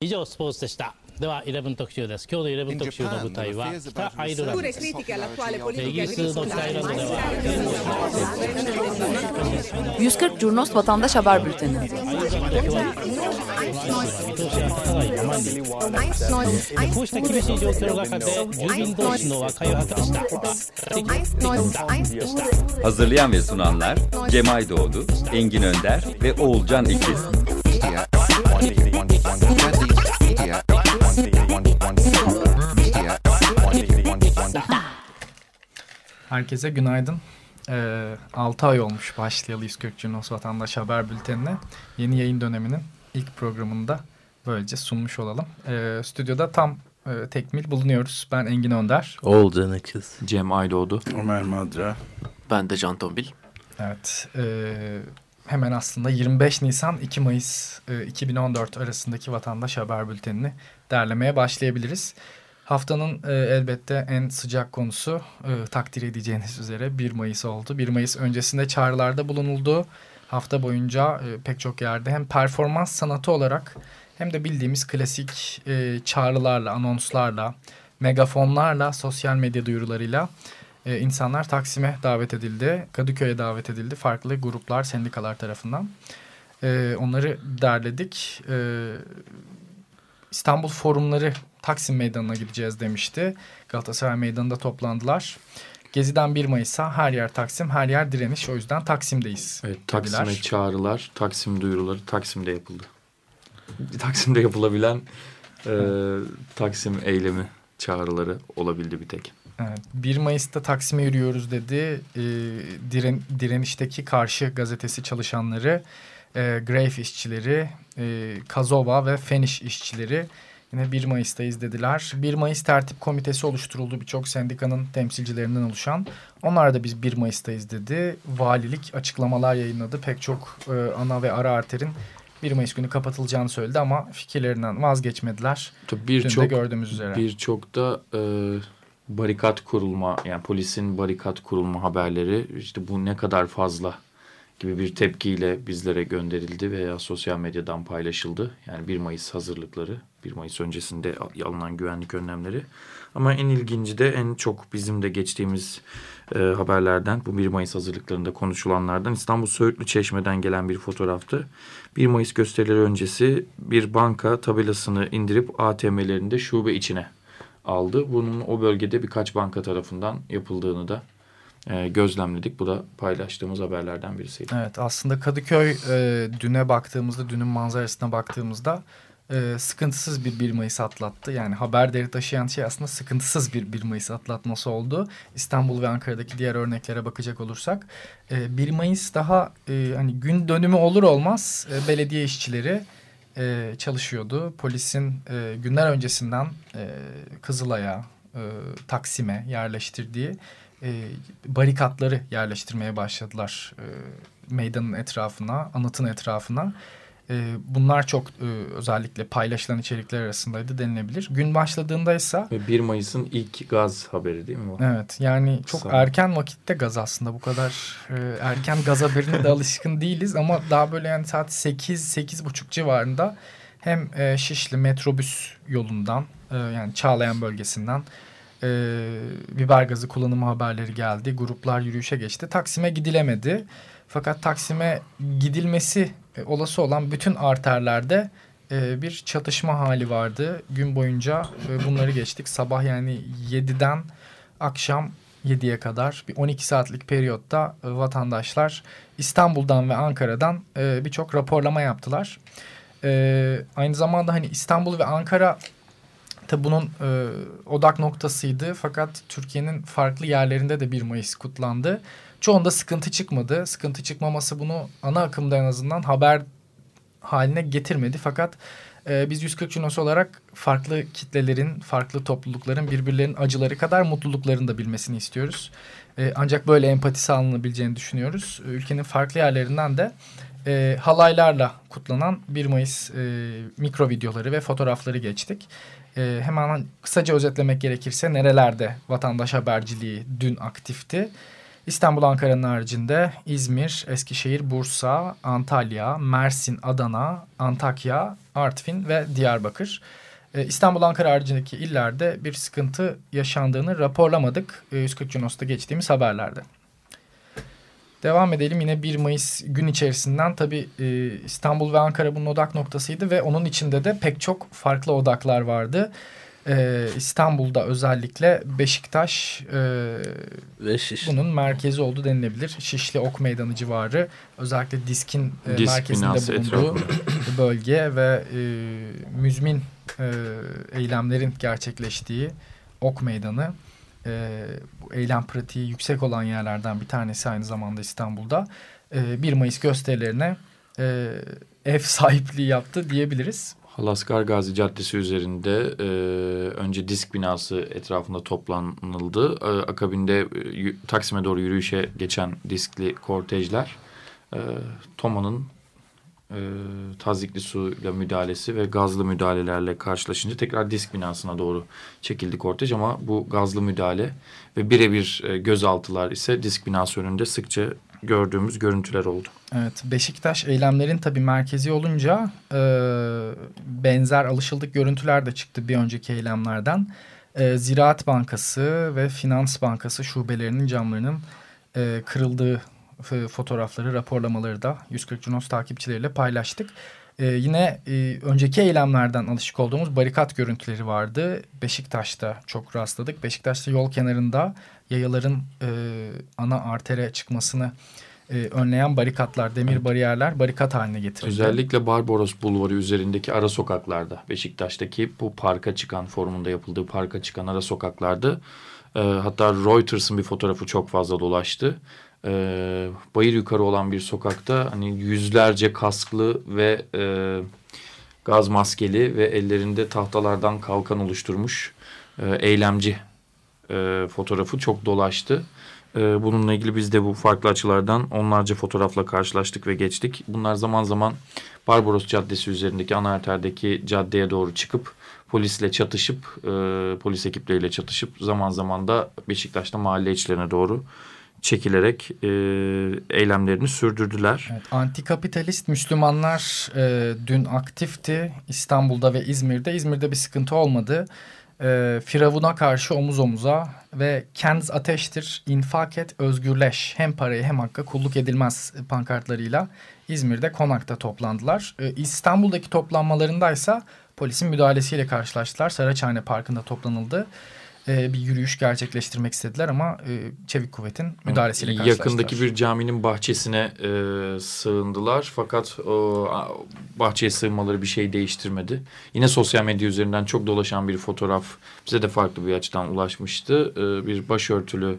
以上スポーツでしたでは11特集です今日の11特集の舞台は北アイルランドですイギリスの北アイルランドでは140 Curnos Vatandaş Haber Bülteni. こうした厳しい状況の中で住民同士の和解を図りした Hazırlayan ve sunanlar Cemay Doğdu, Engin Önder ve Oğulcan İkiz. Herkese günaydın. Ee, 6 ay olmuş başlayalı 140 Cunos Vatandaş Haber Bülteni'ne. Yeni yayın döneminin ilk programında böylece sunmuş olalım. Ee, stüdyoda tam e, tekmil bulunuyoruz. Ben Engin Önder. Oğulcan Akız. Cem Aydoğdu. Ömer Madra. Ben de Can Tombil. Evet. E, hemen aslında 25 Nisan 2 Mayıs e, 2014 arasındaki Vatandaş Haber Bülteni'ni derlemeye başlayabiliriz. Haftanın e, elbette en sıcak konusu e, takdir edeceğiniz üzere 1 Mayıs oldu. 1 Mayıs öncesinde çağrılarda bulunuldu. Hafta boyunca e, pek çok yerde hem performans sanatı olarak hem de bildiğimiz klasik e, çağrılarla, anonslarla, megafonlarla, sosyal medya duyurularıyla e, insanlar Taksim'e davet edildi. Kadıköy'e davet edildi. Farklı gruplar, sendikalar tarafından. E, onları derledik. E, İstanbul forumları Taksim Meydanı'na gideceğiz demişti. Galatasaray Meydanı'nda toplandılar. Gezi'den 1 Mayıs'a her yer Taksim, her yer direniş. O yüzden Taksim'deyiz. Evet, Taksim'e dediler. çağrılar, Taksim duyuruları Taksim'de yapıldı. Taksim'de yapılabilen e, Taksim eylemi çağrıları olabildi bir tek. Evet, 1 Mayıs'ta Taksim'e yürüyoruz dedi. E, diren, direnişteki karşı gazetesi çalışanları, e, Greyf işçileri, e, Kazova ve Feniş işçileri yine 1 Mayıs'tayız dediler. 1 Mayıs tertip komitesi oluşturuldu birçok sendikanın temsilcilerinden oluşan. Onlar da biz 1 Mayıs'tayız dedi. Valilik açıklamalar yayınladı. Pek çok e, ana ve ara arterin 1 Mayıs günü kapatılacağını söyledi ama fikirlerinden vazgeçmediler. Birçok gördüğümüz üzere. birçok da e, barikat kurulma yani polisin barikat kurulma haberleri işte bu ne kadar fazla gibi bir tepkiyle bizlere gönderildi veya sosyal medyadan paylaşıldı. Yani 1 Mayıs hazırlıkları, 1 Mayıs öncesinde alınan güvenlik önlemleri. Ama en ilginci de en çok bizim de geçtiğimiz e, haberlerden bu 1 Mayıs hazırlıklarında konuşulanlardan İstanbul Söğütlü Çeşme'den gelen bir fotoğraftı. 1 Mayıs gösterileri öncesi bir banka tabelasını indirip ATM'lerinde şube içine aldı. Bunun o bölgede birkaç banka tarafından yapıldığını da e, gözlemledik. Bu da paylaştığımız haberlerden birisiydi. Evet aslında Kadıköy e, düne baktığımızda, dünün manzarasına baktığımızda e, sıkıntısız bir 1 Mayıs atlattı. Yani haber değeri taşıyan şey aslında sıkıntısız bir 1 Mayıs atlatması oldu. İstanbul ve Ankara'daki diğer örneklere bakacak olursak. E, 1 Mayıs daha e, hani gün dönümü olur olmaz e, belediye işçileri e, çalışıyordu. Polisin e, günler öncesinden e, Kızılay'a, e, Taksim'e yerleştirdiği e, barikatları yerleştirmeye başladılar e, meydanın etrafına, anıtın etrafına. E, bunlar çok e, özellikle paylaşılan içerikler arasındaydı denilebilir. Gün başladığında ise... Ve 1 Mayıs'ın ilk gaz haberi değil mi bu? Evet yani çok Sağ erken vakitte gaz aslında bu kadar e, erken gaz haberine de alışkın değiliz ama daha böyle yani saat 8-8.30 civarında hem e, Şişli metrobüs yolundan e, yani Çağlayan bölgesinden e, biber gazı kullanımı haberleri geldi. Gruplar yürüyüşe geçti. Taksim'e gidilemedi. Fakat Taksim'e gidilmesi e, olası olan bütün arterlerde e, bir çatışma hali vardı. Gün boyunca e, bunları geçtik. Sabah yani 7'den akşam 7'ye kadar bir 12 saatlik periyotta vatandaşlar İstanbul'dan ve Ankara'dan birçok raporlama yaptılar. Aynı zamanda hani İstanbul ve Ankara Tabi bunun e, odak noktasıydı fakat Türkiye'nin farklı yerlerinde de 1 Mayıs kutlandı. Çoğunda sıkıntı çıkmadı. Sıkıntı çıkmaması bunu ana akımda en azından haber haline getirmedi. Fakat e, biz 140 Cunos olarak farklı kitlelerin, farklı toplulukların birbirlerinin acıları kadar mutluluklarını da bilmesini istiyoruz. E, ancak böyle empati sağlanabileceğini düşünüyoruz. E, ülkenin farklı yerlerinden de e, halaylarla kutlanan 1 Mayıs e, mikro videoları ve fotoğrafları geçtik. E, hemen kısaca özetlemek gerekirse nerelerde vatandaş haberciliği dün aktifti. İstanbul, Ankara'nın haricinde İzmir, Eskişehir, Bursa, Antalya, Mersin, Adana, Antakya, Artvin ve Diyarbakır. Ee, İstanbul, Ankara haricindeki illerde bir sıkıntı yaşandığını raporlamadık. 140 Cunos'ta geçtiğimiz haberlerde. Devam edelim yine 1 Mayıs gün içerisinden tabi e, İstanbul ve Ankara bunun odak noktasıydı ve onun içinde de pek çok farklı odaklar vardı. E, İstanbul'da özellikle Beşiktaş e, ve Şiş. bunun merkezi oldu denilebilir. Şişli Ok Meydanı civarı özellikle diskin e, Disk merkezinde bulunduğu bölge ve e, müzmin e, eylemlerin gerçekleştiği Ok Meydanı e, bu eylem pratiği yüksek olan yerlerden bir tanesi aynı zamanda İstanbul'da. E, 1 Mayıs gösterilerine e, ev sahipliği yaptı diyebiliriz. Halaskar Gazi Caddesi üzerinde e, önce disk binası etrafında toplanıldı. E, akabinde e, Taksim'e doğru yürüyüşe geçen diskli kortejler e, Toma'nın e, tazikli suyla müdahalesi ve gazlı müdahalelerle karşılaşınca tekrar disk binasına doğru çekildi kortej ama bu gazlı müdahale ve birebir e, gözaltılar ise disk binası önünde sıkça gördüğümüz görüntüler oldu. Evet Beşiktaş eylemlerin tabii merkezi olunca e, benzer alışıldık görüntüler de çıktı bir önceki eylemlerden. E, Ziraat Bankası ve Finans Bankası şubelerinin camlarının e, kırıldığı fotoğrafları, raporlamaları da 140 Cunos takipçileriyle paylaştık. Ee, yine e, önceki eylemlerden alışık olduğumuz barikat görüntüleri vardı. Beşiktaş'ta çok rastladık. Beşiktaş'ta yol kenarında yayaların e, ana artere çıkmasını e, önleyen barikatlar, demir bariyerler barikat haline getirildi. Özellikle Barbaros Bulvarı üzerindeki ara sokaklarda, Beşiktaş'taki bu parka çıkan, forumunda yapıldığı parka çıkan ara sokaklarda e, hatta Reuters'ın bir fotoğrafı çok fazla dolaştı e, bayır yukarı olan bir sokakta hani yüzlerce kasklı ve e, gaz maskeli ve ellerinde tahtalardan kalkan oluşturmuş e, eylemci e, fotoğrafı çok dolaştı. E, bununla ilgili biz de bu farklı açılardan onlarca fotoğrafla karşılaştık ve geçtik. Bunlar zaman zaman Barbaros Caddesi üzerindeki ana arterdeki caddeye doğru çıkıp polisle çatışıp e, polis ekipleriyle çatışıp zaman zaman da Beşiktaş'ta mahalle içlerine doğru çekilerek e, eylemlerini sürdürdüler. Evet, antikapitalist Müslümanlar e, dün aktifti İstanbul'da ve İzmir'de. İzmir'de bir sıkıntı olmadı. E, Firavun'a karşı omuz omuza ve kenz ateştir, infak et, özgürleş. Hem parayı hem hakka kulluk edilmez pankartlarıyla İzmir'de konakta toplandılar. E, İstanbul'daki toplanmalarındaysa polisin müdahalesiyle karşılaştılar. Saraçhane Parkı'nda toplanıldı e, bir yürüyüş gerçekleştirmek istediler ama e, Çevik Kuvvet'in müdahalesiyle karşılaştılar. Yakındaki bir caminin bahçesine e, sığındılar fakat o bahçeye sığınmaları bir şey değiştirmedi. Yine sosyal medya üzerinden çok dolaşan bir fotoğraf bize de farklı bir açıdan ulaşmıştı. E, bir başörtülü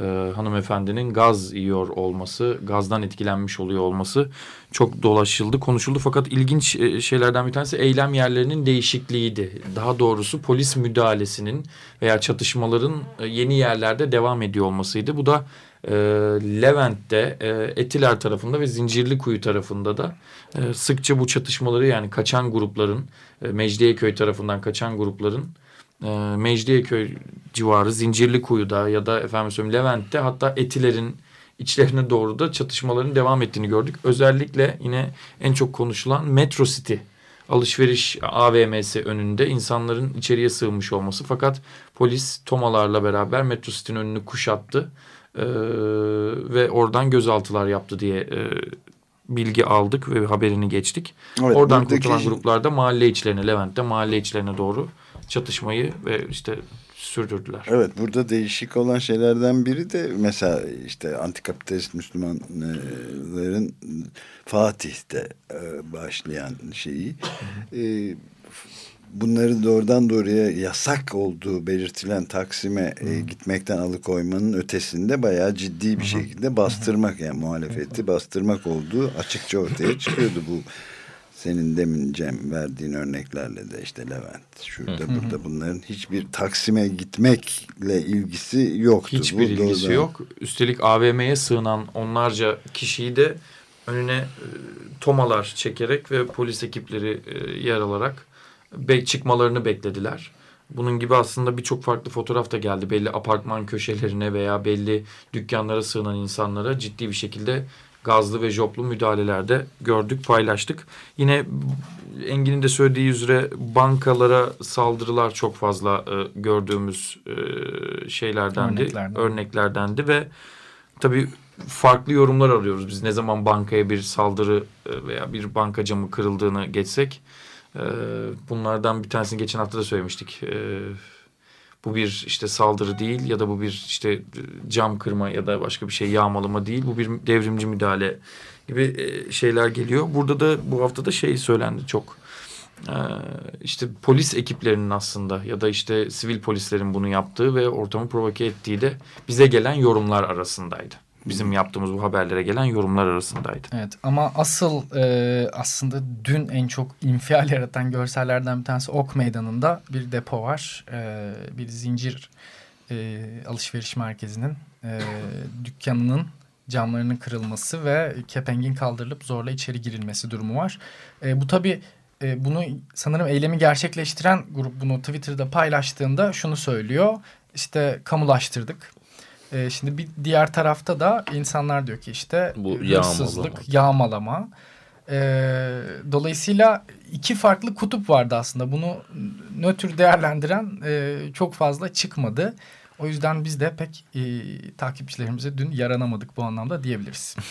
e, hanımefendinin gaz yiyor olması, gazdan etkilenmiş oluyor olması çok dolaşıldı, konuşuldu. Fakat ilginç e, şeylerden bir tanesi eylem yerlerinin değişikliğiydi. Daha doğrusu polis müdahalesinin veya çatışmaların e, yeni yerlerde devam ediyor olmasıydı. Bu da e, Levent'te, e, Etiler tarafında ve Zincirlikuyu tarafında da e, sıkça bu çatışmaları yani kaçan grupların, e, Mecidiyeköy tarafından kaçan grupların e, Mecidiyeköy civarı Zincirlikuyu'da ya da efendim söyleyeyim Levent'te hatta Etiler'in içlerine doğru da çatışmaların devam ettiğini gördük. Özellikle yine en çok konuşulan Metro City alışveriş AVM'si önünde insanların içeriye sığmış olması. Fakat polis tomalarla beraber Metro City'nin önünü kuşattı ee, ve oradan gözaltılar yaptı diye e, bilgi aldık ve haberini geçtik. Evet, oradan kurtulan gruplarda mahalle içlerine Levent'te mahalle içlerine doğru çatışmayı ve işte sürdürdüler. Evet burada değişik olan şeylerden biri de mesela işte antikapitalist Müslümanların Fatih'te e, başlayan şeyi. E, bunları doğrudan doğruya yasak olduğu belirtilen Taksim'e e, gitmekten alıkoymanın ötesinde bayağı ciddi bir şekilde bastırmak yani muhalefeti bastırmak olduğu açıkça ortaya çıkıyordu bu senin demin Cem verdiğin örneklerle de işte Levent şurada hı hı. burada bunların hiçbir Taksim'e gitmekle ilgisi yoktu. Hiçbir Bu ilgisi doğrudan... yok. Üstelik AVM'ye sığınan onlarca kişiyi de önüne e, tomalar çekerek ve polis ekipleri e, yer alarak be çıkmalarını beklediler. Bunun gibi aslında birçok farklı fotoğraf da geldi. Belli apartman köşelerine veya belli dükkanlara sığınan insanlara ciddi bir şekilde gazlı ve joplu müdahalelerde gördük, paylaştık. Yine Engin'in de söylediği üzere bankalara saldırılar çok fazla e, gördüğümüz e, şeylerdendi, Örneklerden. örneklerdendi ve tabii farklı yorumlar arıyoruz. Biz ne zaman bankaya bir saldırı e, veya bir banka camı kırıldığını geçsek e, bunlardan bir tanesini geçen hafta da söylemiştik. E, bu bir işte saldırı değil ya da bu bir işte cam kırma ya da başka bir şey yağmalama değil. Bu bir devrimci müdahale gibi şeyler geliyor. Burada da bu hafta da şey söylendi çok. işte polis ekiplerinin aslında ya da işte sivil polislerin bunu yaptığı ve ortamı provoke ettiği de bize gelen yorumlar arasındaydı bizim yaptığımız bu haberlere gelen yorumlar arasındaydı. Evet ama asıl e, aslında dün en çok infial yaratan görsellerden bir tanesi Ok Meydanı'nda bir depo var. E, bir zincir e, alışveriş merkezinin e, dükkanının camlarının kırılması ve kepengin kaldırılıp zorla içeri girilmesi durumu var. E, bu tabii e, bunu sanırım eylemi gerçekleştiren grup bunu Twitter'da paylaştığında şunu söylüyor. İşte kamulaştırdık e, şimdi bir diğer tarafta da insanlar diyor ki işte Bu hırsızlık, yağmalama. yağmalama. E, dolayısıyla iki farklı kutup vardı aslında. Bunu nötr değerlendiren e, çok fazla çıkmadı. O yüzden biz de pek e, takipçilerimize dün yaranamadık bu anlamda diyebiliriz.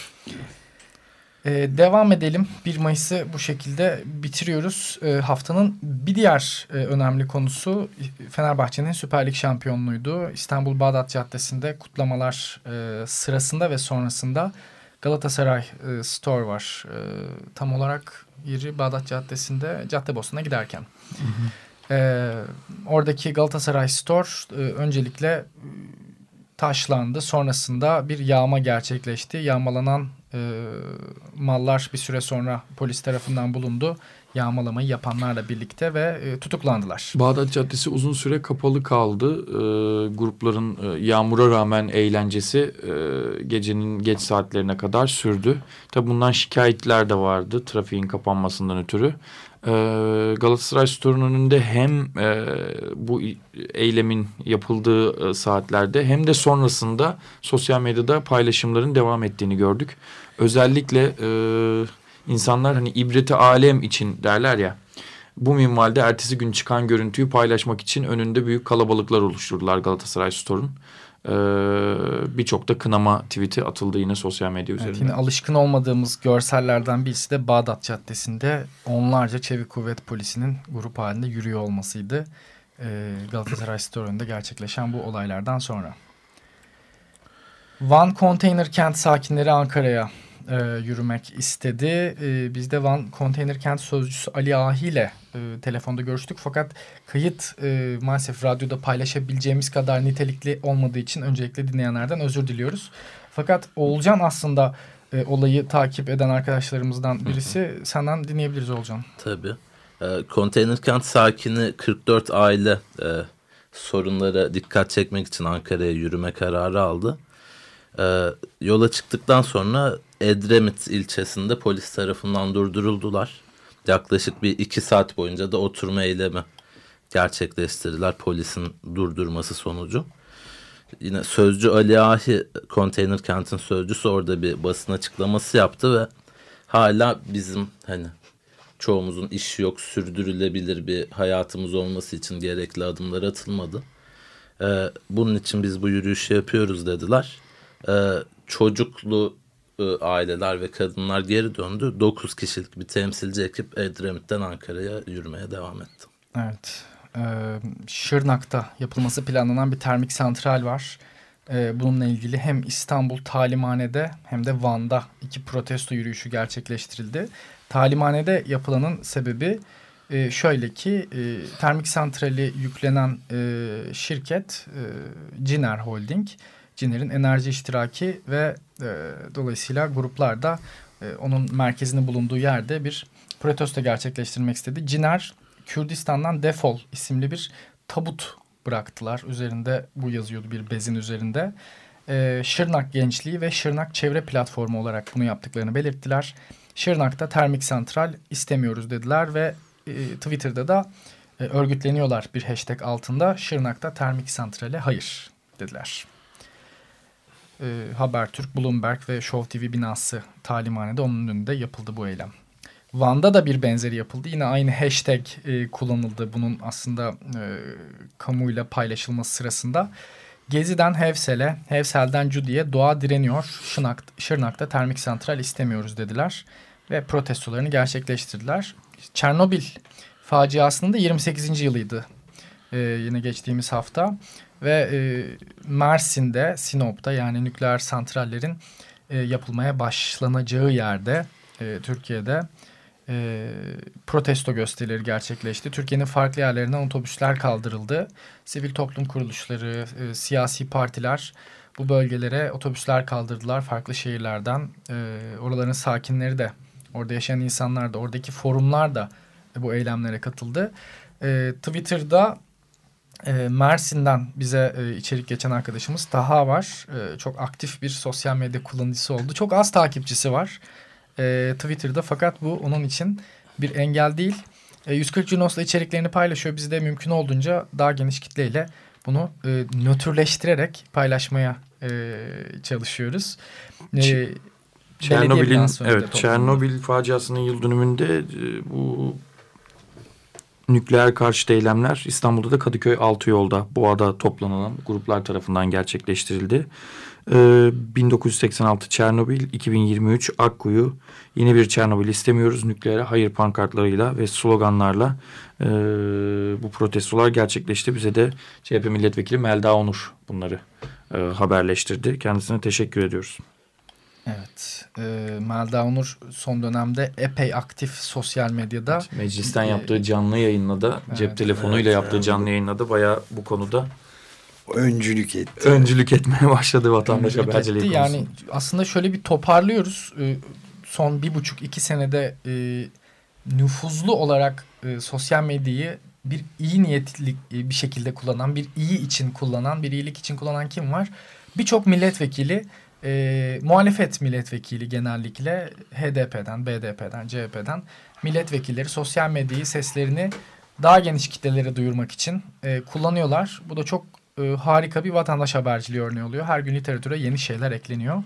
Ee, devam edelim. 1 Mayıs'ı bu şekilde bitiriyoruz. Ee, haftanın bir diğer e, önemli konusu Fenerbahçe'nin Süper Lig şampiyonluğuydu. İstanbul Bağdat Caddesi'nde kutlamalar e, sırasında ve sonrasında Galatasaray e, Store var. E, tam olarak yeri Bağdat Caddesi'nde Caddebostan'a giderken. Hı hı. E, oradaki Galatasaray Store e, öncelikle e, taşlandı. Sonrasında bir yağma gerçekleşti. Yağmalanan e, mallar bir süre sonra polis tarafından bulundu. Yağmalamayı yapanlarla birlikte ve e, tutuklandılar. Bağdat Caddesi uzun süre kapalı kaldı. E, grupların e, yağmura rağmen eğlencesi e, gecenin geç saatlerine kadar sürdü. Tabi bundan şikayetler de vardı trafiğin kapanmasından ötürü. E, Galatasaray Store'un önünde hem e, bu eylemin yapıldığı e, saatlerde hem de sonrasında sosyal medyada paylaşımların devam ettiğini gördük. Özellikle e, insanlar hani ibreti alem için derler ya bu minvalde ertesi gün çıkan görüntüyü paylaşmak için önünde büyük kalabalıklar oluşturdular Galatasaray Store'un. Ee, Birçok da kınama tweet'i atıldı yine sosyal medya üzerinde. Evet, yine alışkın olmadığımız görsellerden birisi de Bağdat Caddesi'nde onlarca Çevik Kuvvet Polisi'nin grup halinde yürüyor olmasıydı. Ee, Galatasaray Store önünde gerçekleşen bu olaylardan sonra. Van Container Kent sakinleri Ankara'ya e, yürümek istedi. E, biz de Van Konteyner Kent Sözcüsü Ali Ahi ile e, telefonda görüştük. Fakat kayıt e, maalesef radyoda paylaşabileceğimiz kadar nitelikli olmadığı için öncelikle dinleyenlerden özür diliyoruz. Fakat Oğulcan aslında e, olayı takip eden arkadaşlarımızdan birisi. Senden dinleyebiliriz Oğulcan. Tabii. E, Kent sakini 44 aile e, sorunlara dikkat çekmek için Ankara'ya yürüme kararı aldı. E, yola çıktıktan sonra Edremit ilçesinde polis tarafından durduruldular. Yaklaşık bir iki saat boyunca da oturma eylemi gerçekleştirdiler polisin durdurması sonucu. Yine sözcü Ali Ahi konteyner kentin sözcüsü orada bir basın açıklaması yaptı ve hala bizim hani çoğumuzun işi yok sürdürülebilir bir hayatımız olması için gerekli adımlar atılmadı. Ee, bunun için biz bu yürüyüşü yapıyoruz dediler. Ee, çocuklu aileler ve kadınlar geri döndü. 9 kişilik bir temsilci ekip Edremit'ten Ankara'ya yürümeye devam etti. Evet. Ee, Şırnak'ta yapılması planlanan bir termik santral var. Ee, bununla ilgili hem İstanbul Talimhane'de hem de Van'da iki protesto yürüyüşü gerçekleştirildi. Talimhane'de yapılanın sebebi e, şöyle ki e, termik santrali yüklenen e, şirket e, Ciner Holding Ciner'in enerji iştiraki ve e, dolayısıyla gruplar da e, onun merkezinin bulunduğu yerde bir protesto gerçekleştirmek istedi. Ciner Kürdistan'dan Defol isimli bir tabut bıraktılar. Üzerinde bu yazıyordu bir bezin üzerinde. E, Şırnak Gençliği ve Şırnak Çevre Platformu olarak bunu yaptıklarını belirttiler. Şırnak'ta termik santral istemiyoruz dediler ve e, Twitter'da da e, örgütleniyorlar bir hashtag altında. Şırnak'ta termik santrale hayır dediler. E, Habertürk, Bloomberg ve Show TV binası talimhanede onun önünde yapıldı bu eylem. Van'da da bir benzeri yapıldı. Yine aynı hashtag e, kullanıldı bunun aslında e, kamuyla paylaşılması sırasında. Gezi'den Hevsel'e, Hevsel'den Cudi'ye doğa direniyor. Şırnak, Şırnak'ta termik santral istemiyoruz dediler. Ve protestolarını gerçekleştirdiler. Çernobil faciasının da 28. yılıydı. Ee, yine geçtiğimiz hafta. Ve e, Mersin'de, Sinop'ta yani nükleer santrallerin e, yapılmaya başlanacağı yerde e, Türkiye'de e, protesto gösterileri gerçekleşti. Türkiye'nin farklı yerlerinden otobüsler kaldırıldı. Sivil toplum kuruluşları, e, siyasi partiler bu bölgelere otobüsler kaldırdılar farklı şehirlerden. E, oraların sakinleri de, orada yaşayan insanlar da, oradaki forumlar da bu eylemlere katıldı. E, Twitter'da e, Mersin'den bize e, içerik geçen arkadaşımız Taha var. E, çok aktif bir sosyal medya kullanıcısı oldu. Çok az takipçisi var e, Twitter'da fakat bu onun için bir engel değil. E, 140 Junos'la içeriklerini paylaşıyor. Biz de mümkün olduğunca daha geniş kitleyle bunu e, nötrleştirerek paylaşmaya e, çalışıyoruz. E, Çernobil'in evet Çernobil faciasının yıl dönümünde e, bu nükleer karşıtı eylemler İstanbul'da da Kadıköy Altı Yolda Boğa'da toplanan gruplar tarafından gerçekleştirildi. 1986 ee, Çernobil, 2023 Akkuyu, yeni bir Çernobil istemiyoruz nükleere hayır pankartlarıyla ve sloganlarla e, bu protestolar gerçekleşti. Bize de CHP milletvekili Melda Onur bunları e, haberleştirdi. Kendisine teşekkür ediyoruz. Evet, e, Melda Onur son dönemde epey aktif sosyal medyada. Evet, meclisten e, yaptığı canlı yayınla da evet, cep telefonuyla evet, yaptığı canlı yayınla da bayağı bu konuda öncülük etti. Öncülük etmeye başladı vatandaş haberciliği konusunda. Yani aslında şöyle bir toparlıyoruz. Ee, son bir buçuk iki senede e, nüfuzlu olarak e, sosyal medyayı bir iyi niyetli e, bir şekilde kullanan, bir iyi için kullanan, bir iyilik için kullanan kim var? Birçok milletvekili, e, muhalefet milletvekili genellikle HDP'den, BDP'den, CHP'den milletvekilleri sosyal medyayı seslerini daha geniş kitlelere duyurmak için e, kullanıyorlar. Bu da çok e, harika bir vatandaş haberciliği örneği oluyor. Her gün literatüre yeni şeyler ekleniyor.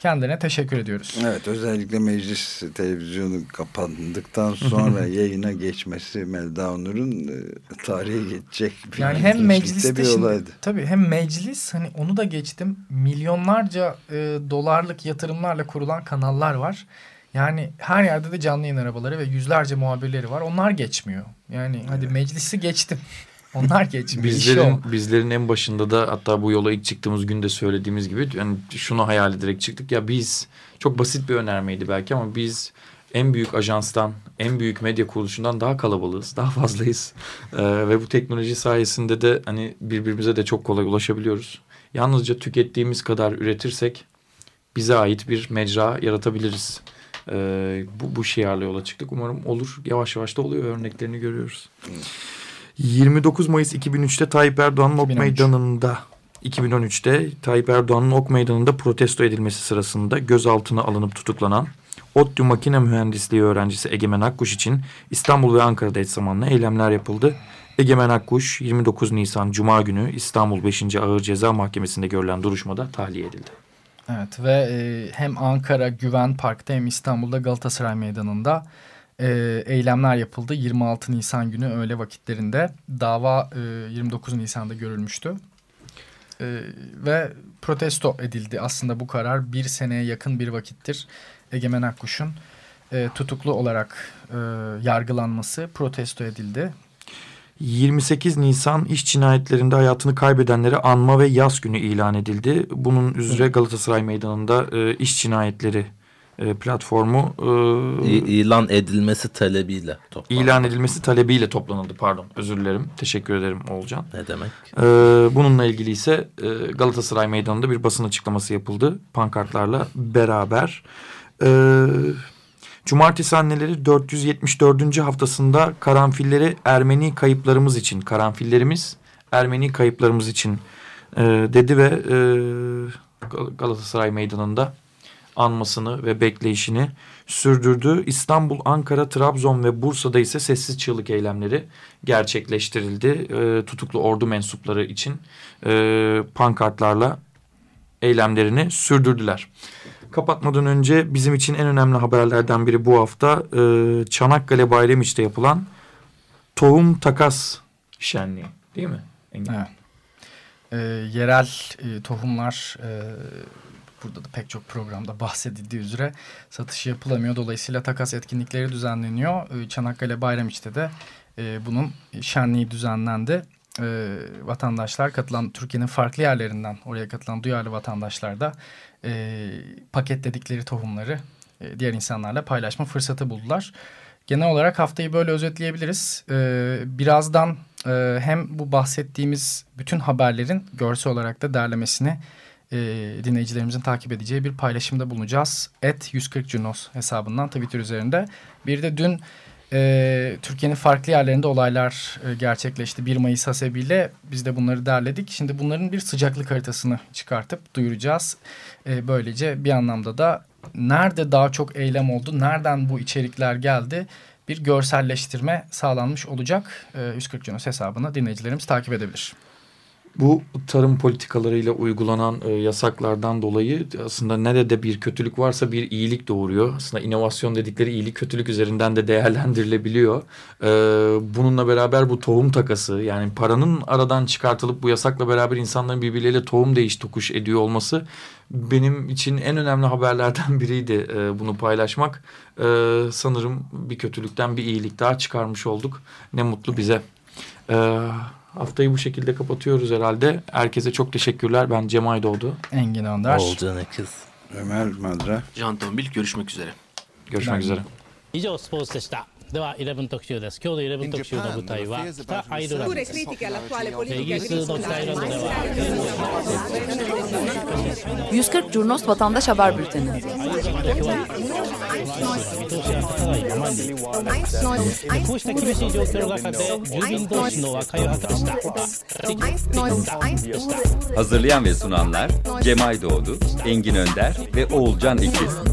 Kendine teşekkür ediyoruz. Evet özellikle meclis televizyonu kapandıktan sonra yayına geçmesi Melda Onur'un e, tarihe geçecek bir yani hem mecliste bir şimdi, olaydı. Tabii hem meclis hani onu da geçtim milyonlarca e, dolarlık yatırımlarla kurulan kanallar var. Yani her yerde de canlı yayın arabaları ve yüzlerce muhabirleri var. Onlar geçmiyor. Yani evet. hadi meclisi geçtim. Onlar geçmiyor. Bizlerin, bizlerin en başında da hatta bu yola ilk çıktığımız günde söylediğimiz gibi yani şunu hayal ederek çıktık. Ya biz çok basit bir önermeydi belki ama biz en büyük ajanstan, en büyük medya kuruluşundan daha kalabalığız, daha fazlayız. Ee, ve bu teknoloji sayesinde de hani birbirimize de çok kolay ulaşabiliyoruz. Yalnızca tükettiğimiz kadar üretirsek bize ait bir mecra yaratabiliriz. Ee, bu, bu şiarla yola çıktık. Umarım olur. Yavaş yavaş da oluyor. Örneklerini görüyoruz. Hmm. 29 Mayıs 2003'te Tayyip Erdoğan'ın Ok Meydanı'nda 2013'te Tayyip Erdoğan'ın Ok Meydanı'nda protesto edilmesi sırasında gözaltına alınıp tutuklanan ODTÜ Makine Mühendisliği öğrencisi Egemen Akkuş için İstanbul ve Ankara'da eş zamanlı eylemler yapıldı. Egemen Akkuş 29 Nisan Cuma günü İstanbul 5. Ağır Ceza Mahkemesi'nde görülen duruşmada tahliye edildi. Evet ve e, hem Ankara Güven Park'ta hem İstanbul'da Galatasaray Meydanı'nda e, eylemler yapıldı. 26 Nisan günü öğle vakitlerinde dava e, 29 Nisan'da görülmüştü. E, ve protesto edildi aslında bu karar bir seneye yakın bir vakittir Egemen Akkuş'un e, tutuklu olarak e, yargılanması protesto edildi. 28 Nisan iş cinayetlerinde hayatını kaybedenlere anma ve yaz günü ilan edildi. Bunun üzere Galatasaray Meydanı'nda e, iş cinayetleri platformu e, ilan edilmesi talebiyle toplandı. İlan edilmesi talebiyle toplanıldı pardon özür dilerim teşekkür ederim Olcan. Ne demek? E, bununla ilgili ise e, Galatasaray Meydanı'nda bir basın açıklaması yapıldı pankartlarla beraber. E, Cumartesi anneleri 474. haftasında karanfilleri Ermeni kayıplarımız için karanfillerimiz Ermeni kayıplarımız için e, dedi ve e, Galatasaray Meydanı'nda anmasını ve bekleyişini sürdürdü. İstanbul, Ankara, Trabzon ve Bursa'da ise sessiz çığlık eylemleri gerçekleştirildi. E, tutuklu ordu mensupları için e, pankartlarla eylemlerini sürdürdüler. Kapatmadan önce bizim için en önemli haberlerden biri bu hafta e, Çanakkale Bayramiç'te yapılan tohum takas şenliği değil mi? Engin? Evet. E, yerel e, tohumlar e, burada da pek çok programda bahsedildiği üzere satış yapılamıyor. Dolayısıyla takas etkinlikleri düzenleniyor. E, Çanakkale Bayramiç'te de e, bunun şenliği düzenlendi. E, vatandaşlar katılan Türkiye'nin farklı yerlerinden oraya katılan duyarlı vatandaşlar da e, paketledikleri tohumları e, diğer insanlarla paylaşma fırsatı buldular. Genel olarak haftayı böyle özetleyebiliriz. E, birazdan hem bu bahsettiğimiz bütün haberlerin görsel olarak da derlemesini e, dinleyicilerimizin takip edeceği bir paylaşımda bulunacağız. Et 140 Junos hesabından Twitter üzerinde. Bir de dün e, Türkiye'nin farklı yerlerinde olaylar e, gerçekleşti. 1 Mayıs hasebiyle biz de bunları derledik. Şimdi bunların bir sıcaklık haritasını çıkartıp duyuracağız. E, böylece bir anlamda da nerede daha çok eylem oldu, nereden bu içerikler geldi bir görselleştirme sağlanmış olacak. E, 140 Junos hesabını dinleyicilerimiz takip edebilir. Bu tarım politikalarıyla uygulanan e, yasaklardan dolayı aslında nerede bir kötülük varsa bir iyilik doğuruyor. Aslında inovasyon dedikleri iyilik kötülük üzerinden de değerlendirilebiliyor. E, bununla beraber bu tohum takası yani paranın aradan çıkartılıp bu yasakla beraber insanların birbirleriyle tohum değiş tokuş ediyor olması benim için en önemli haberlerden biriydi e, bunu paylaşmak. E, sanırım bir kötülükten bir iyilik daha çıkarmış olduk. Ne mutlu bize. Evet. Haftayı bu şekilde kapatıyoruz herhalde. Herkese çok teşekkürler. Ben Cemay Doğdu. Engin Önder. Olcan Kız. Ömer Madra. Can Tombil görüşmek üzere. Görüşmek üzere. 以上スポーツでした では11特集です今日の11特集の舞台は北アイルランドですイギリスの北アイルランドでは140 Curnos Vatandaş Haber Bülteni こうした厳しい状況の中で住民同士の和解を図りました Hazırlayan ve sunanlar Cemay Doğdu, Engin Önder ve Oğulcan İkiz.